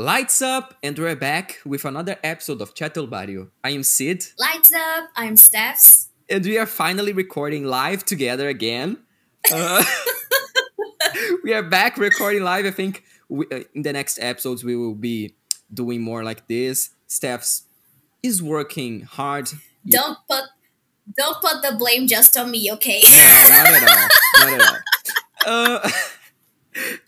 Lights up, and we're back with another episode of Chat del Barrio. I am Cid, Lights up, I'm Stefs. and we are finally recording live together again. Uh, we are back recording live. I think we, uh, in the next episodes we will be doing more like this. Stef's is working hard. Don't put don't put the blame just on me, okay? No, not at all. Not at all. Uh,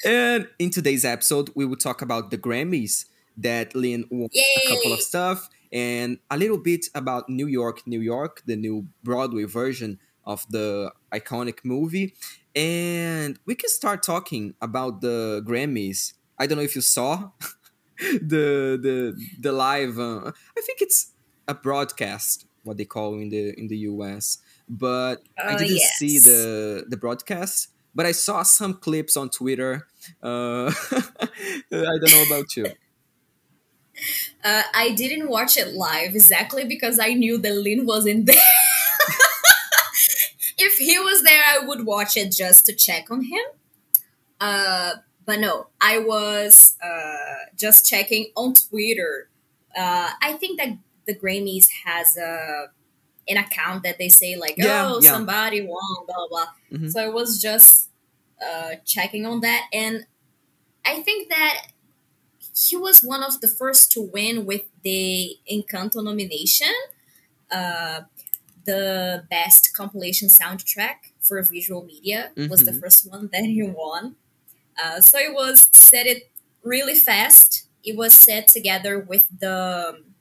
and in today's episode, we will talk about the Grammys that Lin won a couple of stuff and a little bit about New York, New York, the new Broadway version of the iconic movie. And we can start talking about the Grammys. I don't know if you saw the the the live. Uh, I think it's a broadcast, what they call in the in the US. But I Oh, didn't see the the broadcast, but I saw some clips on Twitter. Uh, I don't know about you. Uh, I didn't watch it live exactly because I knew that Lin wasn't there. if he was there, I would watch it just to check on him. Uh, but no, I was uh, just checking on Twitter. Uh, I think that the Grammys has a an account that they say like, Yeah, oh, yeah. somebody won, blah blah. blah. Mhm. So I was just uh, checking on that, and I think that he was one of the first to win with the Encanto nomination, uh, the best compilation soundtrack for visual media was the Mhm. first one that he won. Uh, so it was set it really fast. It was set together with the um,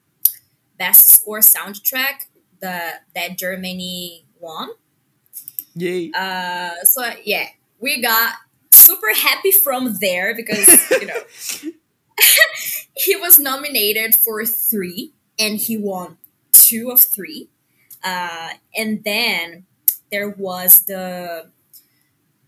best score soundtrack the that Germaine won. Yay! Uh, so yeah, we got super happy from there because you know he was nominated for three and he won two of three. Uh, and then there was the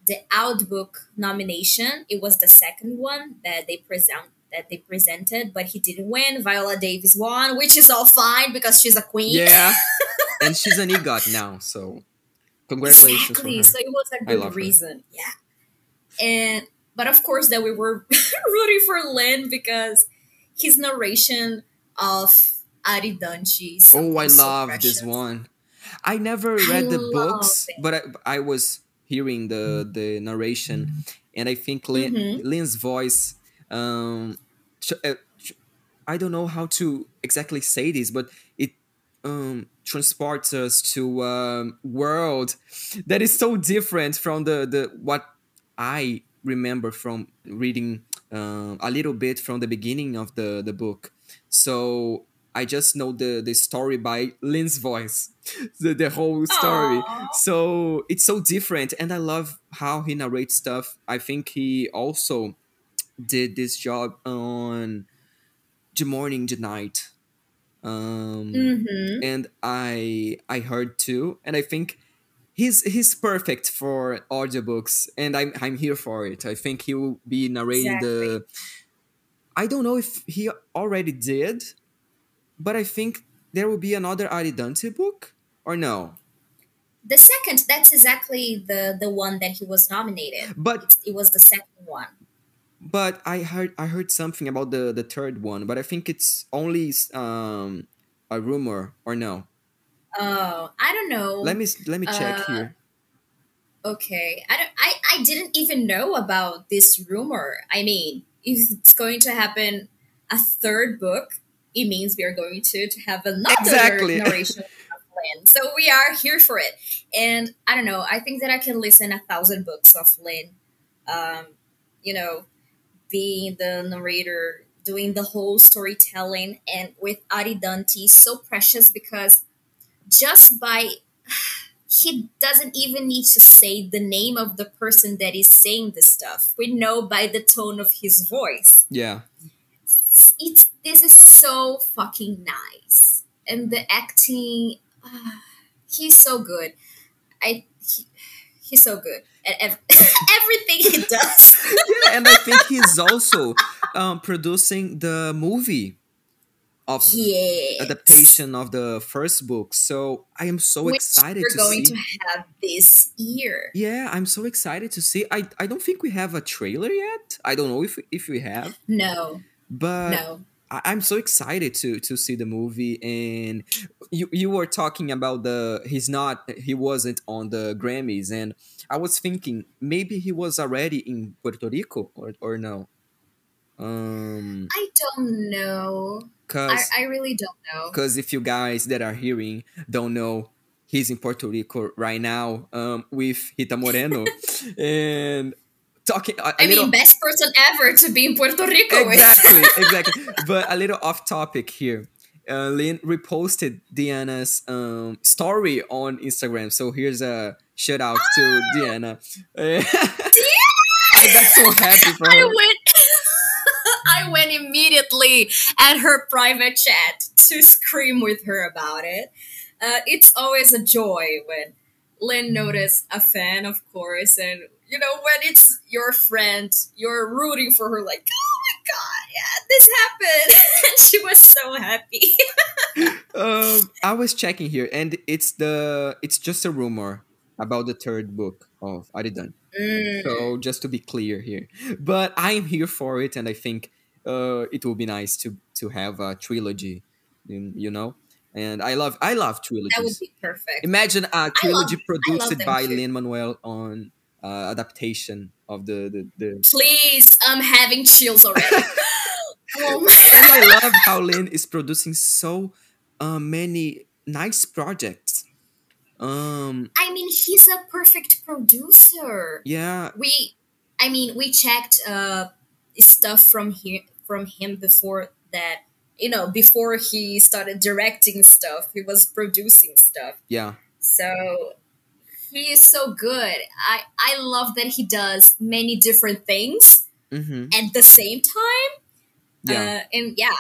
the audiobook nomination. It was the second one that they present that they presented, but he didn't win. Viola Davis won, which is all fine because she's a queen. Yeah, and she's an EGOT now, so congratulations exactly. So it was a love good her. reason. Yeah. And but of course that we were rooting for Lin because his narration of Aridante. is Oh, I something so love this one. I never I read the books, it. but I, I was hearing the the narration, and I think Lin, Mhm. Lin's voice. Um, uh, I don't know how to exactly say this, but it um, transports us to a world that is so different from the the what I remember from reading um, a little bit from the beginning of the the book. So I just know the the story by Lin's voice, the, the whole story. Aw. So it's so different, and I love how he narrates stuff. I think he also did this job on the morning, the night. Um, Mhm. and I I heard too, and I think he's he's perfect for audiobooks, and I'm I'm here for it. I think he will be narrating the. I don't know if he already did, but I think there will be another Ari Aridante book or no. The second, that's exactly the the one that he was nominated. But It was the second one. But I heard I heard something about the the third one, but I think it's only um a rumor or no. Oh, I don't know. Let me let me check Uh, here. Okay, I don't. I I didn't even know about this rumor. I mean, if it's going to happen, a third book, it means we are going to to have another Exactly. narration of Lin. So we are here for it. And I don't know. I think that I can listen a thousand books of Lin. Um, you know, being the narrator, doing the whole storytelling, and with Aridante, so precious because just by he doesn't even need to say the name of the person that is saying the stuff. We know by the tone of his voice. Yeah. It's this is so fucking nice, and the acting, ah, he's so good. I he's so good at ev- everything he does. yeah, and I think he's also um, producing the movie of yeah, adaptation of the first book. So I am so which excited we're going see. to have this year. Yeah, I'm so excited to see. I I don't think we have a trailer yet. I don't know if if we have, No, but no. I- I'm so excited to to see the movie and you you were talking about the he's not he wasn't on the Grammys and I was thinking maybe he was already in Puerto Rico or or no. Um I don't know. cuz I, I really don't know. cuz if you guys that are hearing don't know he's in Puerto Rico right now um with Rita Moreno and talking a, a I little mean, best person ever to be in Puerto Rico. exactly, exactly. But a little off topic here. Uh, Lin reposted Diana's um, story on Instagram. So here's a shout out to Diana. I got so happy for I went. I went immediately at her private chat to scream with her about it. Uh, it's always a joy when Lin noticed a fan, of course, and you know when it's your friend, you're rooting for her, like, oh my god, yeah, this happened, and she was so happy. Um, I was checking here, and it's the it's just a rumor about the third book of Aridan. Mm. So just to be clear here, but I am here for it, and I think uh, it will be nice to to have a trilogy, you know. And I love I love trilogies. That would be perfect. Imagine a trilogy love produced by too. Lin Manuel on uh, adaptation of the the. the... Please, I'm having chills already. oh I love how Lin is producing so uh, many nice projects. Um, I mean, he's a perfect producer. yeah, we i mean we checked uh stuff from here from him before that you know before he started directing stuff he was producing stuff yeah, so he is so good. I i love that he does many different things hmm at the same time. Yeah. uh, and yeah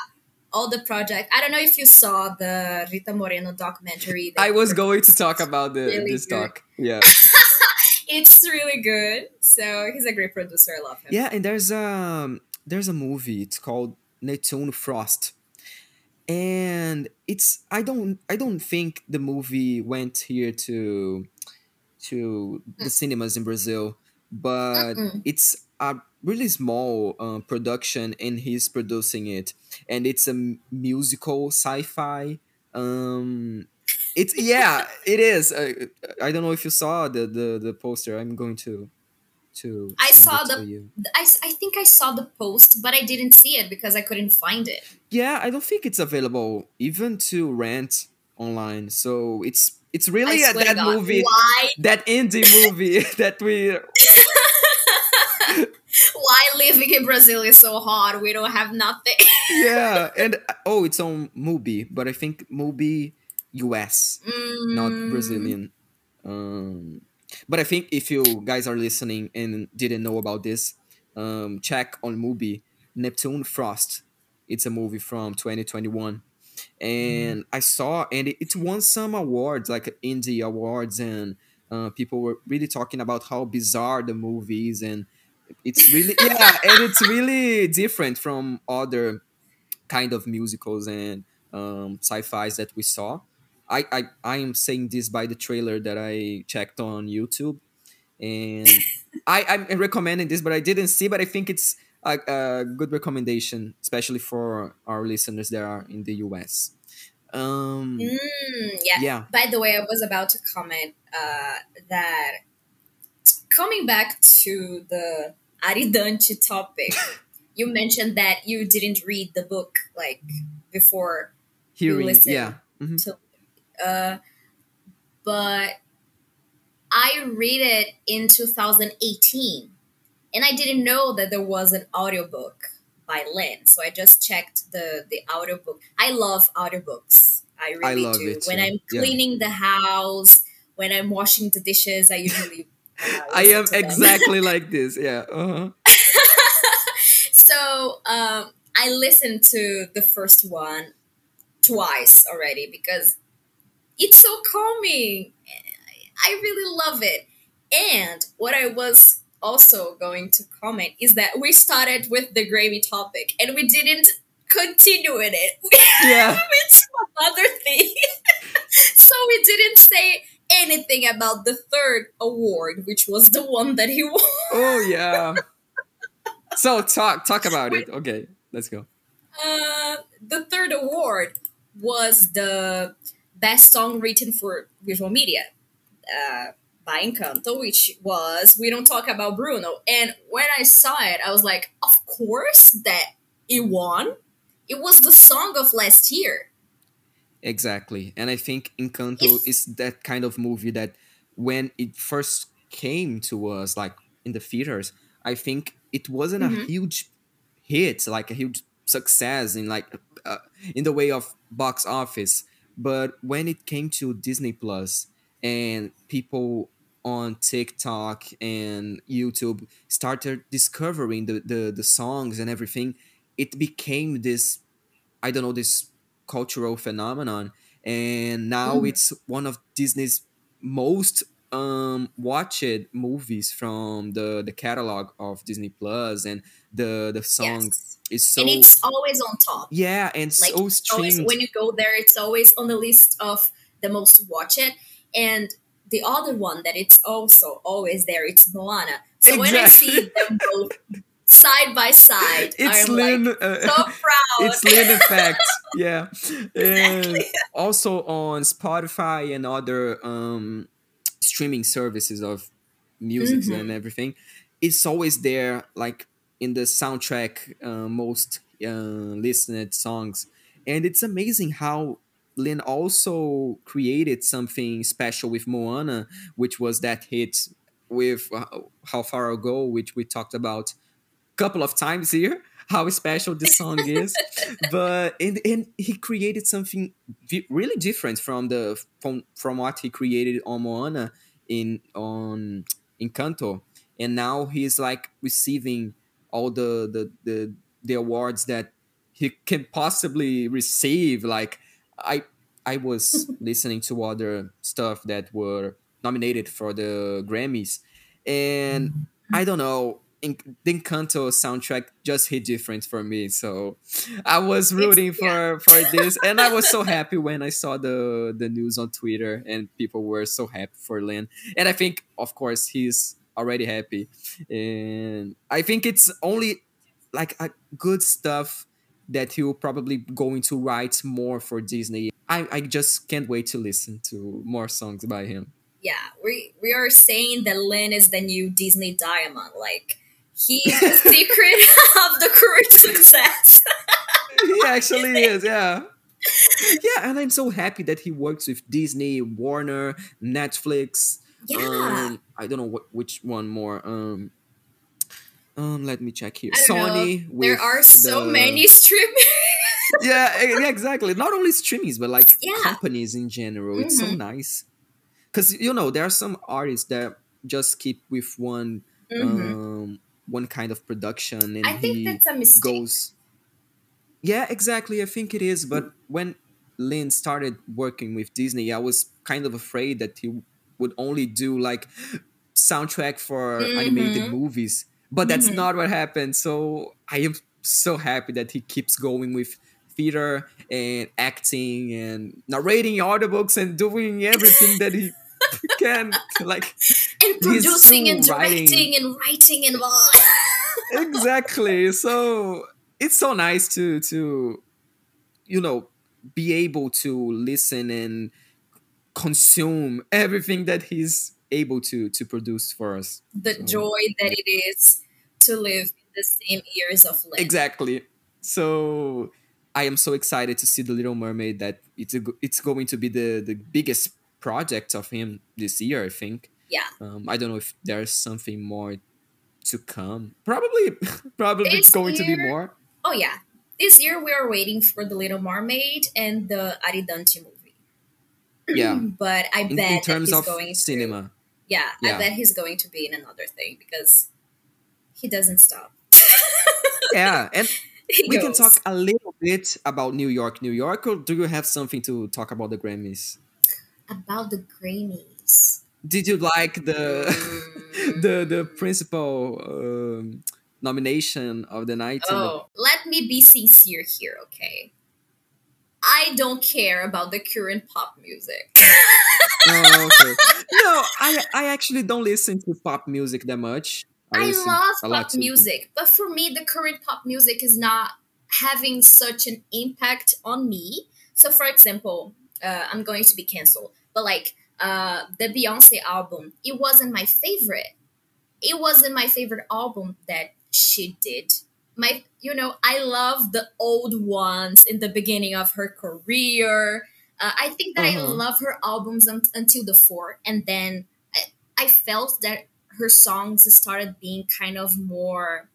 all the project. I don't know if you saw the rita moreno documentary that I was going to talk about the really this good. talk. Yeah, it's really good. So he's a great producer. I love him. Yeah, and there's um there's a movie. It's called Neptune Frost, and it's I don't I don't think the movie went here to to the cinemas in Brazil, but Mm-mm. it's a really small uh, production, and he's producing it, and it's a musical sci-fi. Um, it's yeah, it is. Uh, I don't know if you saw the the the poster. I'm going to to. I saw the- you. I think I saw the post, but I didn't see it because I couldn't find it. Yeah, I don't think it's available even to rent online. So it's it's really a, that God. movie, Why? that indie movie that we. Why living in Brazil is so hard? We don't have nothing. Yeah, and oh, it's on Mubi, but I think Mubi US, not Mm, Brazilian. Um, but I think if you guys are listening and didn't know about this, um, check on Mubi Neptune Frost. It's a movie from 2021. And I saw, and it, it won some awards, like indie awards, and uh, people were really talking about how bizarre the movie is. And it's really, yeah, and it's really different from other kind of musicals and um, sci-fis that we saw. I, I I am saying this by the trailer that I checked on YouTube, and I I'm recommending this, but I didn't see. But I think it's a, a good recommendation, especially for our listeners that are in the US. Um, mm, yeah. yeah, By the way, I was about to comment uh, that coming back to the Aridante topic, you mentioned that you didn't read the book like before hearing, listen. yeah, mhm. to uh but I read it in 2018 and I didn't know that there was an audiobook by Lin. So I just checked the the audiobook. I love audiobooks. I really love do. When. I'm Yeah. cleaning the house, when I'm washing the dishes, I usually uh, I am exactly like this. Yeah, uh-huh. so um, I listened to the first one twice already because it's so calming. I really love it. And what I was also going to comment is that we started with the Grammy topic and we didn't continue in it. yeah. it's another thing. so we didn't say anything about the third award, which was the one that he won. Oh yeah. so talk talk about it. Okay, let's go. Uh, the third award was the best song written for visual media uh, by Encanto, which was We Don't Talk About Bruno. And when I saw it, I was like, of course that it won. It was the song of last year. Exactly. And I think Encanto If- is that kind of movie that when it first came to us, like in the theaters, I think it wasn't a Mhm. huge hit, like a huge success in like uh, in the way of box office. But when it came to Disney Plus and people on TikTok and YouTube started discovering the, the, the songs and everything, it became this I don't know this cultural phenomenon, and now Mhm. it's one of Disney's most um watched movies from the the catalog of Disney Plus, and the the song Yes. is so and it's always on top. yeah and like so always when you go there it's always on the list of the most watched and the other one that it's also always there it's moana so when i see them both side by side it's i'm Lin, like uh, so proud it's Lin effect, yeah. Exactly. also on Spotify and other um, streaming services of music Mhm. and everything, it's always there, like in the soundtrack, uh, most uh, listened songs, and it's amazing how Lin also created something special with Moana, which was that hit with uh, How Far I'll Go, which we talked about a couple of times here how special this song is. But and, and he created something really different from the from from what he created on Moana in on Encanto and now he's like receiving all the the the, the awards that he can possibly receive like I I was listening to other stuff that were nominated for the Grammys. And mm-hmm. I don't know. In, the Encanto soundtrack just hit different for me, so I was rooting for for this, and I was so happy when I saw the the news on Twitter, and people were so happy for Lin, and I think, of course, he's already happy, and I think it's only like a good stuff that he'll probably going to write more for Disney. I I just can't wait to listen to more songs by him. yeah we we are saying that lin is the new disney diamond like he's the secret of the current success he actually is, yeah. Yeah, and I'm so happy that he works with Disney, Warner, Netflix. yeah Um, I don't know what which one more. Um, um, let me check here. I don't know. Sony. there are so the- many streaming Yeah, yeah, exactly. Not only streamings, but like Yeah. companies in general. It's so nice. Because you know there are some artists that just keep with one Mhm. um one kind of production, and I think that's a mistake. goes yeah exactly i think it is but when lin started working with disney i was kind of afraid that he would only do like soundtrack for animated Mhm. movies but that's Mhm. not what happened so i am so happy that he keeps going with theater and acting and narrating audiobooks and doing everything that he can like and producing and writing. directing and writing and all. exactly so it's so nice to to you know be able to listen and consume everything that he's able to to produce for us the So- joy that it is to live in the same years of life. exactly so i am so excited to see the little mermaid that it's a, it's going to be the the biggest project of him this year i think Yeah. um, i don't know if there's something more to come probably probably it's This going to be more Oh yeah. This year we are waiting for the Little Mermaid and the Aridante movie. yeah But I bet in terms of going to cinema Yeah, Yeah. I bet he's going to be in another thing because he doesn't stop. yeah and He we can talk a little bit about new york new york or do you have something to talk about the grammys about the Grammys. did you like the Mm. the the principal um, nomination of the night and the- Oh, let me be sincere here, okay? I don't care about the current pop music. Oh, okay. no i i actually don't listen to pop music that much I listen love pop music, but for me, the current pop music is not having such an impact on me. So, for example, uh, I'm going to be canceled, but like uh, the Beyonce album, it wasn't my favorite. It wasn't my favorite album that she did. My, you know, I love the old ones in the beginning of her career. Uh, I think that I Uh-huh. love her albums un- until the four, and then I, I felt that her songs started being kind of more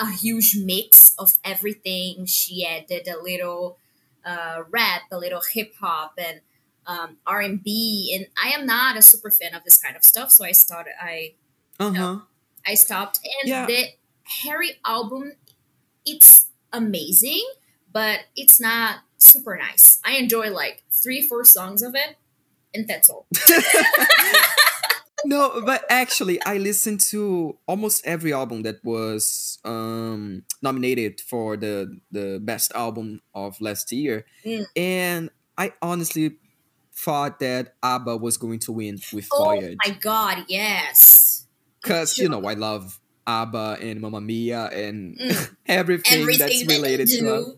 a huge mix of everything. She added a little uh, rap, a little hip hop, and um, R and B. And I am not a super fan of this kind of stuff, so I started. I Uh huh. I stopped. And Yeah. the Harry album, it's amazing, but it's not super nice. I enjoy like three, four songs of it, and that's all. No, but actually, I listened to almost every album that was um, nominated for the the best album of last year, Mm. and I honestly thought that ABBA was going to win with Fire. Oh my god, yes. because you know I love ABBA and Mamma Mia and Mm. everything, Everything that's that related to ABBA.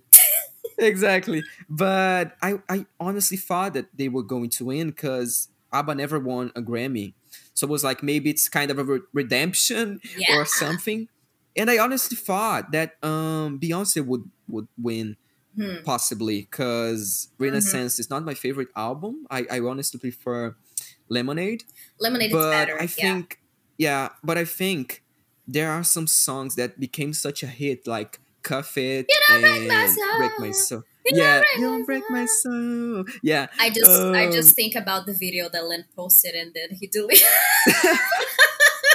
exactly. But I, I honestly thought that they were going to win because ABBA never won a Grammy. So it was like maybe it's kind of a re- redemption Yeah. or something. And I honestly thought that um, Beyonce would, would win Hmm. possibly because Renaissance is not my favorite album. I, I honestly prefer Lemonade. Lemonade is but better. I think, yeah. but I think there are some songs that became such a hit like Cuff It You break and. Break My Soul. Yeah, break you my don't break my soul. Yeah, I just I Um, just think about the video that Lin posted and then he deleted.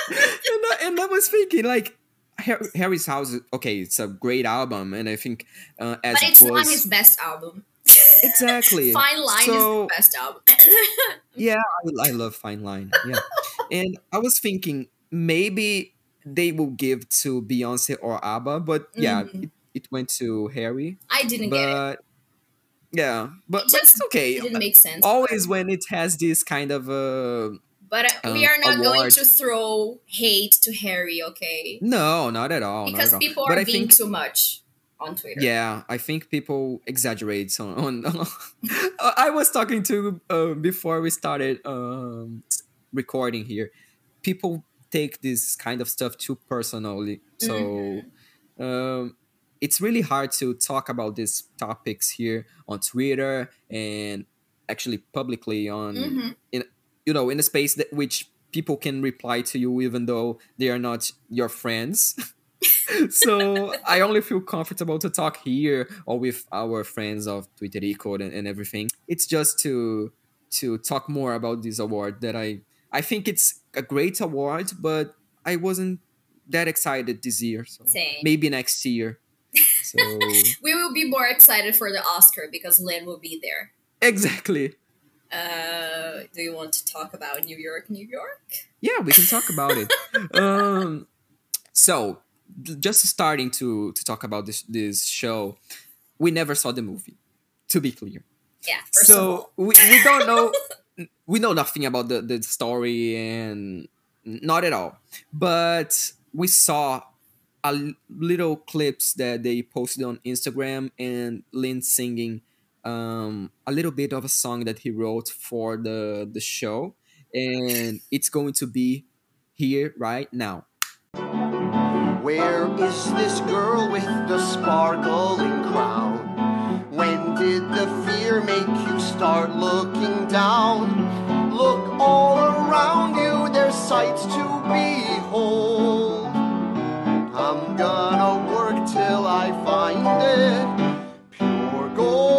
and, I, and I was thinking like Harry's House. Okay, it's a great album, and I think uh, as but it it's was not his best album. exactly Fine Line So- is the best album. Yeah, I, I love Fine Line. Yeah, and I was thinking maybe they will give to Beyonce or ABBA, but yeah, Mhm. it, it went to Harry. I didn't get it. But yeah, but, It but just it's okay. It didn't make sense. Always when it has this kind of uh But uh, we um, are not going to throw hate to Harry, okay? no, not at all. Because at people but are being think too much on Twitter. Yeah, I think people exaggerate on. on I was talking to uh, before we started um, recording here. People take this kind of stuff too personally, so Mm-hmm. um, it's really hard to talk about these topics here on Twitter and actually publicly on Mhm. you know in a space that which people can reply to you even though they are not your friends so i only feel comfortable to talk here or with our friends of twitterico and, and everything it's just to to talk more about this award that i i think it's a great award but i wasn't that excited this year so Same. maybe next year so We will be more excited for the Oscar because Lin will be there. exactly Uh, do you want to talk about New York, New York? yeah we can talk about it um so just starting to to talk about this this show we never saw the movie to be clear Yeah. First of all, so we, we don't know we know nothing about the, the story and not at all but we saw little clips that they posted on instagram and lin singing um, a little bit of a song that he wrote for the the show and it's going to be here right now Where is this girl with the sparkling crown? When did the fear make you start looking down? Look all around you, there's sights to behold. I'm gonna work till I find it. Pure gold.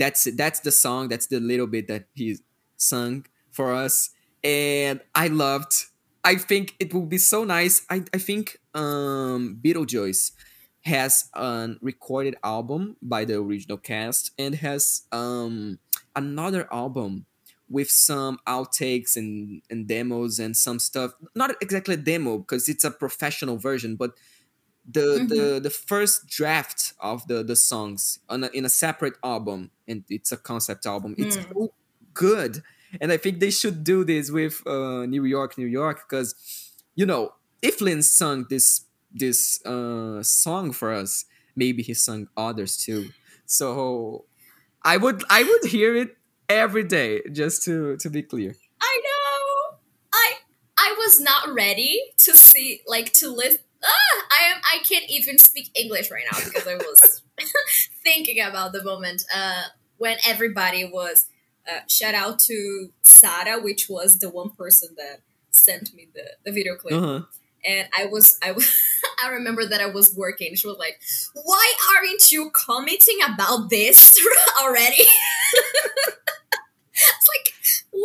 that's that's the song that's the little bit that he sung for us and i loved i think it will be so nice i, I think um beetlejuice has a recorded album by the original cast and has um another album with some outtakes and, and demos and some stuff not exactly a demo because it's a professional version but the the the first draft of the the songs on a, in a separate album and it's a concept album it's Mm. so good and i think they should do this with uh new york new york because you know if lin sung this this uh, song for us. Maybe he sung others too. So I would I would hear it every day just to to be clear. I know. I I was not ready to see like to listen. Ah, I am. I can't even speak English right now because I was thinking about the moment uh, when everybody was. Uh, shout out to Sara, which was the one person that sent me the, the video clip. Uh-huh. And I was, I was, I remember that I was working. She was like, "Why aren't you commenting about this already?"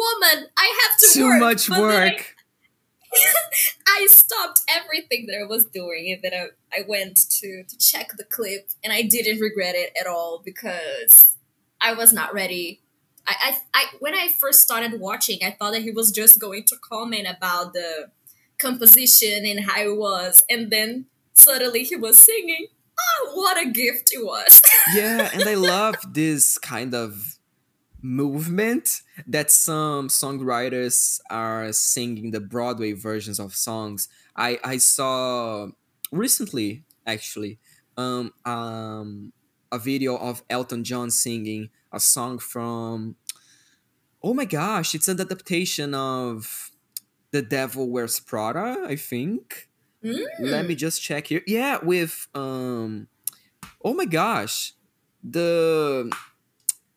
Woman, I have to Too work, much but then I- work. I stopped everything that I was doing and then I, I went to, to check the clip and I didn't regret it at all because I was not ready. I, I, I when I first started watching, I thought that he was just going to comment about the composition and how it was, and then suddenly he was singing. Oh, what a gift it was! yeah, and I love this kind of movement that some songwriters are singing the Broadway versions of songs. I I saw recently actually um um a video of Elton John singing a song from Oh my gosh, it's an adaptation of The Devil Wears Prada, I think. Let me just check here. Yeah, with um oh my gosh. The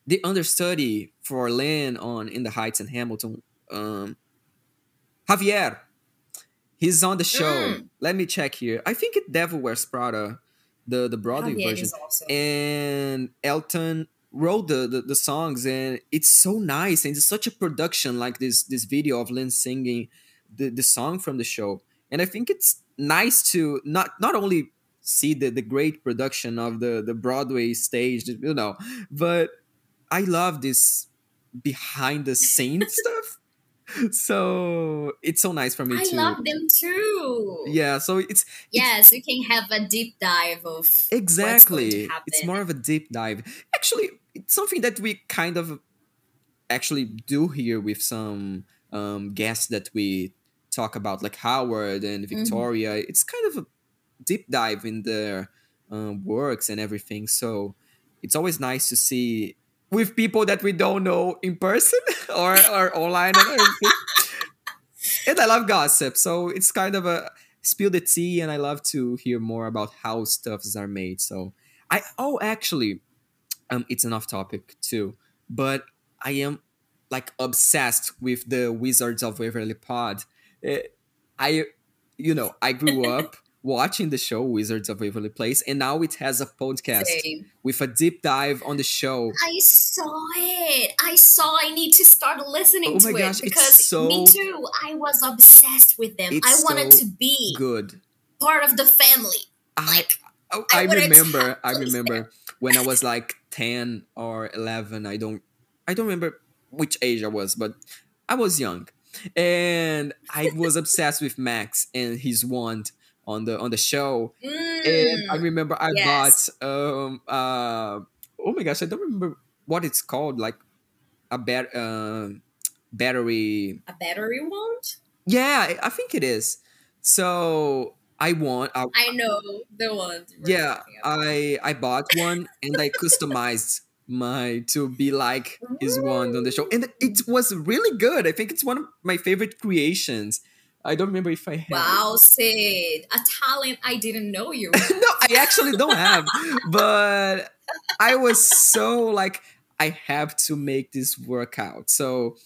the understudy for Lin on In the Heights and Hamilton. Um Javier. He's on the show. Mm. Let me check here. I think it Devil Wears Prada, the the Broadway Javier version awesome. and Elton wrote the, the the songs and it's so nice and it's such a production like this this video of Lin singing the, the song from the show and I think it's nice to not not only see the, the great production of the the Broadway stage you know but I love this behind the scenes stuff. So it's so nice for me I to love them too. yeah so it's Yes, we can have a deep dive of What's going exactly. It's more of a deep dive. Actually it's something that we kind of actually do here with some um, guests that we talk about like howard and Mm-hmm. victoria. It's kind of a deep dive in their um, works and everything. So it's always nice to see with people that we don't know in person or, or online. and and i love gossip so it's kind of a spill the tea and i love to hear more about how stuffs are made. So i oh actually um it's an off topic too but i am like obsessed with the wizards of waverly pod. Eh, i you know i grew up watching the show wizards of waverly place and now it has a podcast Same. with a deep dive on the show I saw it. I saw. I need to start listening Oh to gosh, it because so- me too. I was obsessed with them. I wanted so to be good part of the family. i Like Oh, I I, remember. I remember when I was like ten or eleven. I don't. I don't remember which age I was, but I was young, and I was obsessed with Max and his wand on the on the show. And I mm, remember I yes. bought um uh oh my gosh I don't remember what it's called like a bat uh, battery a battery wand. yeah I- I think it is so I want I, I know the one. yeah i i bought one and i customized my to be like his wand on the show and it was really good i think it's one of my favorite creations i don't remember if i have. Wow, Cid, a talent I didn't know you. no i actually don't have. But i was so like i have to make this work out. So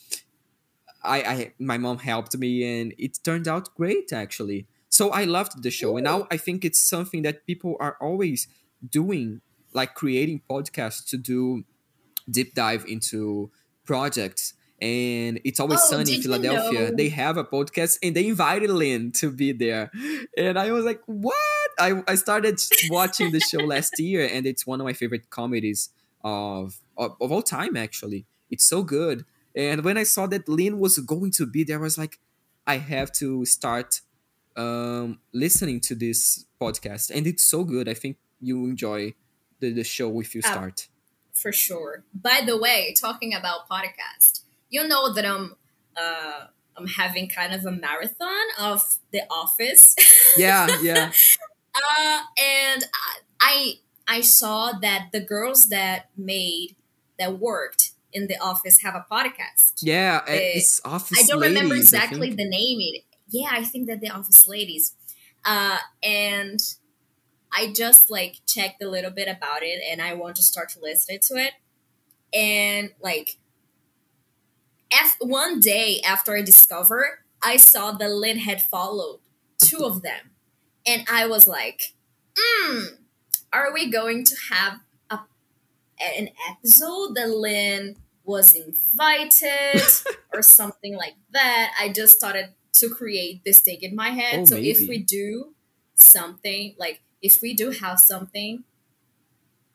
I, I my mom helped me and it turned out great actually. So i loved the show. And now i think it's something that people are always doing like creating podcasts to do deep dive into projects and it's always Oh, sunny in did you philadelphia. know- they have a podcast and they invited lin to be there. And i was like what? I, I started watching the show last year and it's one of my favorite comedies of, of of all time actually. It's so good. And when i saw that lin was going to be there i was like i have to start um listening to this podcast. And it's so good. I think you enjoy the, the show if you Oh. start. for sure. By the way, talking about podcast, you know that I'm uh, I'm having kind of a marathon of The Office. yeah yeah Uh, and I, I saw that the girls that made that worked in the office have a podcast. Yeah, Uh, it's office. I don't remember Ladies, I exactly the name. It yeah, I think that the office ladies. Uh, and I just like checked a little bit about it, and I want to start to listen to it. And like, af- one day after I discovered, I saw the Lin had followed two of them, and I was like, "Hmm, are we going to have a an episode that Lin was invited or something like that?" I just started to create this thing in my head. Oh, so if we do something like if we do have something,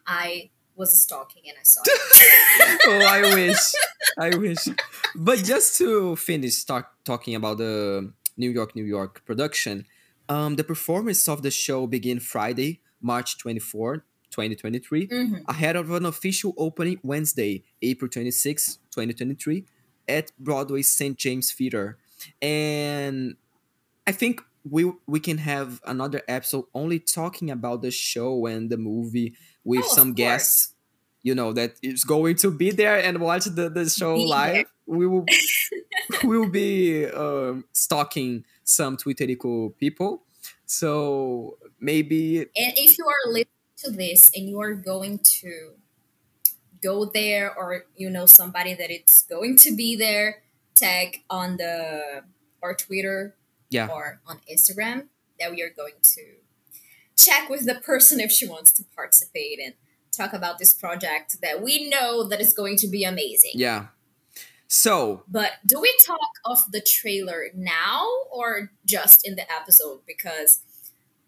I was stalking and I saw it. oh, I wish. I wish. But just to finish talk, talking about the New York, New York production, um, the performance of the show begin Friday, March 24, 2023, Mhm. ahead of an official opening Wednesday, April 26, 2023, at Broadway St. James Theater. And I think we we can have another episode only talking about the show and the movie with Oh, some guests you know that is going to be there and watch the, the show Be live we will we will be um, stalking some Twitterico people. So maybe And if you are listening to this and you are going to go there or you know somebody that it's going to be there, tag on the or Twitter yeah. or on Instagram that we are going to check with the person if she wants to participate and talk about this project that we know that is going to be amazing. yeah so But do we talk of the trailer now or just in the episode? Because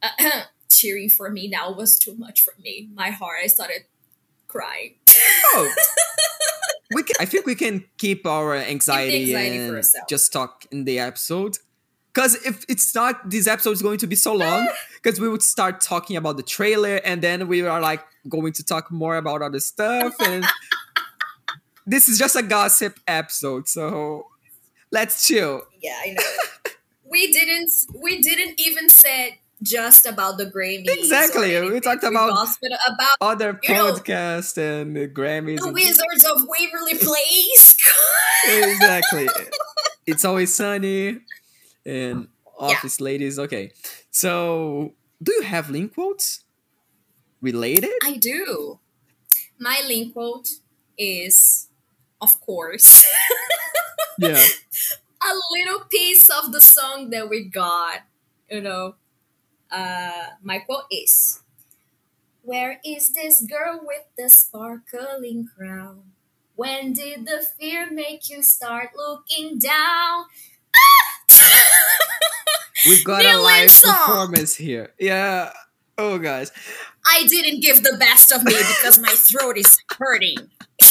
uh, cheering for me now was too much for me. My heart, I started crying. oh, we can, I think we can keep our anxiety, anxiety and just talk in the episode. Because if it's not, this episode is going to be so long. Because we would start talking about the trailer, and then we are like going to talk more about other stuff. And this is just a gossip episode, so let's chill. Yeah, I know. we didn't. We didn't even say just about the Grammys. or Exactly, we talked about- gossiped about Other know- podcasts and the Grammys. the and- Wizards of Waverly Place. exactly. it's always sunny and Yeah. office ladies. Okay. So, do you have link quotes related? I do. My link quote is, of course. Yeah. a little piece of the song that we got. You know, uh, my quote is, "Where is this girl with the sparkling crown? When did the fear make you start looking down?" We've got a live performance here. Yeah. Oh guys. I didn't give the best of me because my throat is hurting.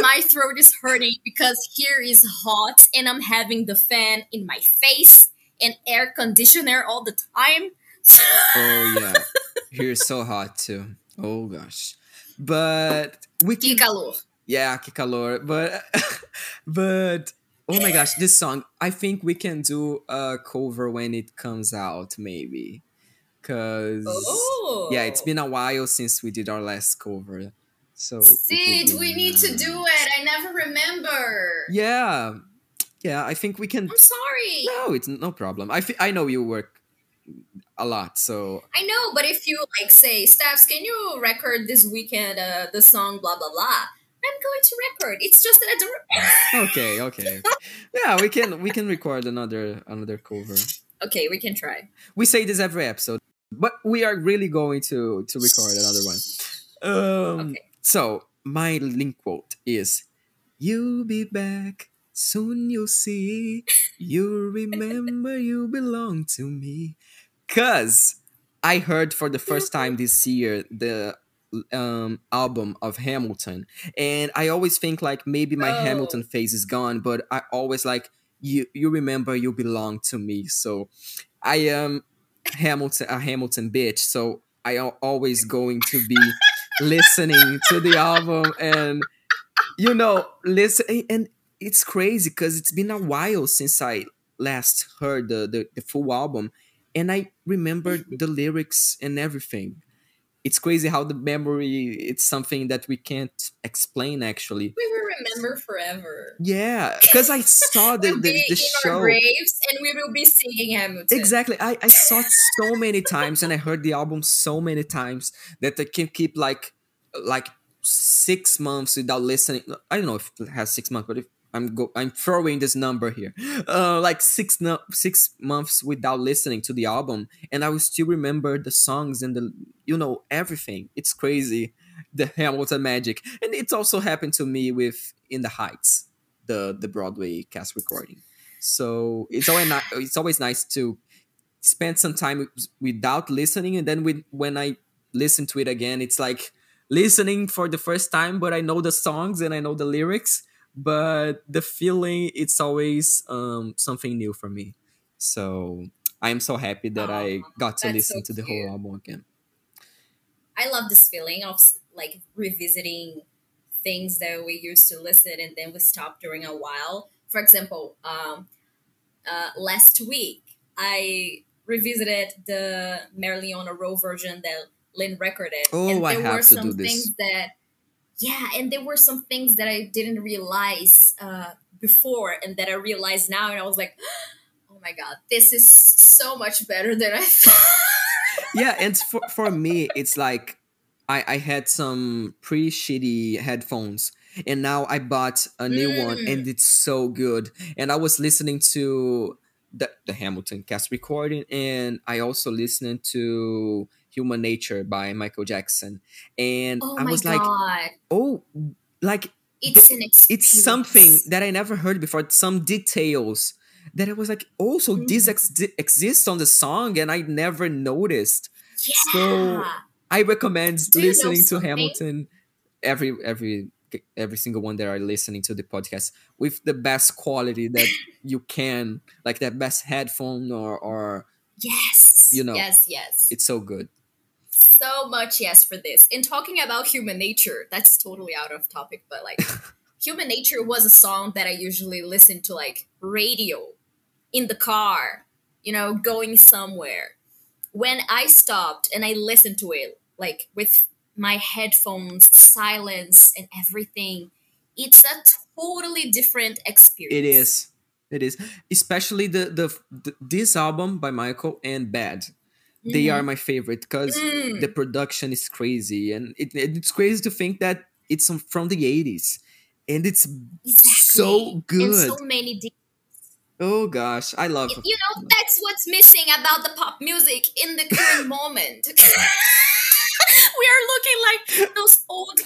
my throat is hurting because here is hot and I'm having the fan in my face and air conditioner all the time. Oh yeah. Here's so hot too. Oh gosh. But we Que can calor. Yeah, que calor. But but oh my gosh, this song. I think we can do a cover when it comes out, maybe. Cause Oh. yeah, it's been a while since we did our last cover. So Cid, we need to do it. I never remember. Yeah, yeah. I think we can. I'm sorry. No, it's no problem. I I know you work a lot, so I know, but if you like say, Stefs, can you record this weekend uh, the song blah blah blah? I'm going to record. It's just that I don't okay, okay. yeah, we can we can record another another cover. Okay, we can try. we say this every episode, but we are really going to to record another one. Um, Okay. So my link quote is, "You'll be back soon. You'll see. You remember you belong to me." Cause I heard for the first time this year the um album of Hamilton, and I always think like maybe my Oh. Hamilton phase is gone, but I always like you. You remember you belong to me. So I am Hamilton a Hamilton bitch, so I am always going to be listening to the album and you know listen and it's crazy because it's been a while since I last heard the, the the full album and I remember the lyrics and everything. It's crazy how the memory it's something that we can't explain actually. We will remember forever. Yeah, because I saw the we'll the, be the in show. our graves and we will be singing Hamilton. Exactly. I, I saw it so many times and I heard the album so many times that I can keep like like six months without listening. I don't know if it has six months, but if I'm go I'm throwing this number here. Uh like six no, six months without listening to the album and I will still remember the songs and the you know everything. It's crazy. The Hamilton magic. And it's also happened to me with In the Heights, the the Broadway cast recording. So it's always ni- it's always nice to spend some time without listening, and then with, when I listen to it again, it's like listening for the first time, but I know the songs and I know the lyrics, but the feeling it's always um, something new for me. So I'm so happy that I got to that's so listen to the whole album again. I love this feeling of like revisiting things that we used to listen and then we stopped during a while. For example, um, uh, last week I revisited the Marilyn Monroe version that Lin recorded. Oh, and I there have were to some do this. things that yeah, and there were some things that I didn't realize uh, before and that I realized now, and I was like, oh my god, this is so much better than I thought. yeah, and for, for me, it's like I, I had some pretty shitty headphones, and now I bought a new one, Mm. and it's so good. And I was listening to the, the Hamilton cast recording, and I also listened to Human Nature by Michael Jackson, and oh I was like, oh, like it's an experience. it's something that I never heard before. Some details that I was like, oh, so this mm-hmm. ex- exists on the song, and I never noticed. Yeah. So- I recommend Do you know listening to? Hamilton every every every single one that are listening to the podcast with the best quality that you can, like that best headphone or or yes. you know. Yes, yes. it's so good. So much yes for this. In talking about human nature, that's totally out of topic, but like human nature was a song that I usually listen to like radio in the car, you know, going somewhere. When I stopped and I listened to it like with my headphones, silence and everything, it's a totally different experience. It is. It is. Especially the the, the this album by Michael and Bad. They are my favorite because Mm. the production is crazy and it, it's crazy to think that it's from the 80s and it's exactly. so And good. so many de- oh gosh, I love you know that's what's missing about the pop music in the current moment we are looking like those old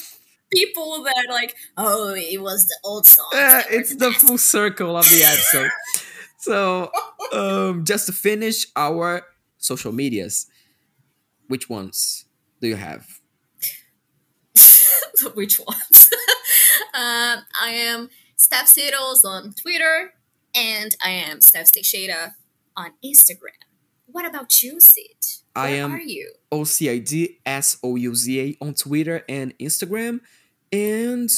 people that are like oh it was the old song. Were it's the best." full circle of the episode. so, um, just to finish our social medias, which ones do you have? which ones um, i am Stef Shiddles on twitter and i am steph Teixeira on instagram what about you Cid I am- are you OCID S O U Z A on Twitter and Instagram, and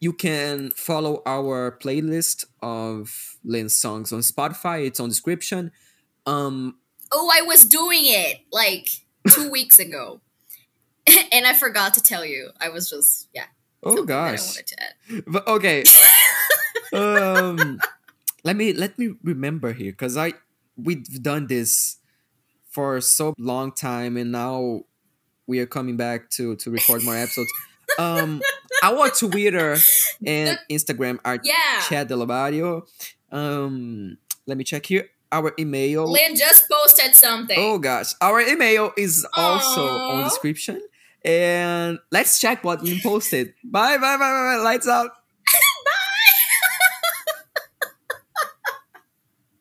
you can follow our playlist of Lin's songs on Spotify. It's on description. Um, Oh, I was doing it like two weeks ago. and I forgot to tell you. I was just, yeah. oh gosh, wanted to add. but okay. um, let me let me remember here because I we've done this for so long time, and now we are coming back to to record more episodes. Um, our Twitter and Instagram are Yeah. Chat del Barrio. Um, let me check here. Our email. Lin just posted something. Oh gosh, our email is also on description. And let's check what we posted. Bye, bye, bye, bye, bye. Lights out.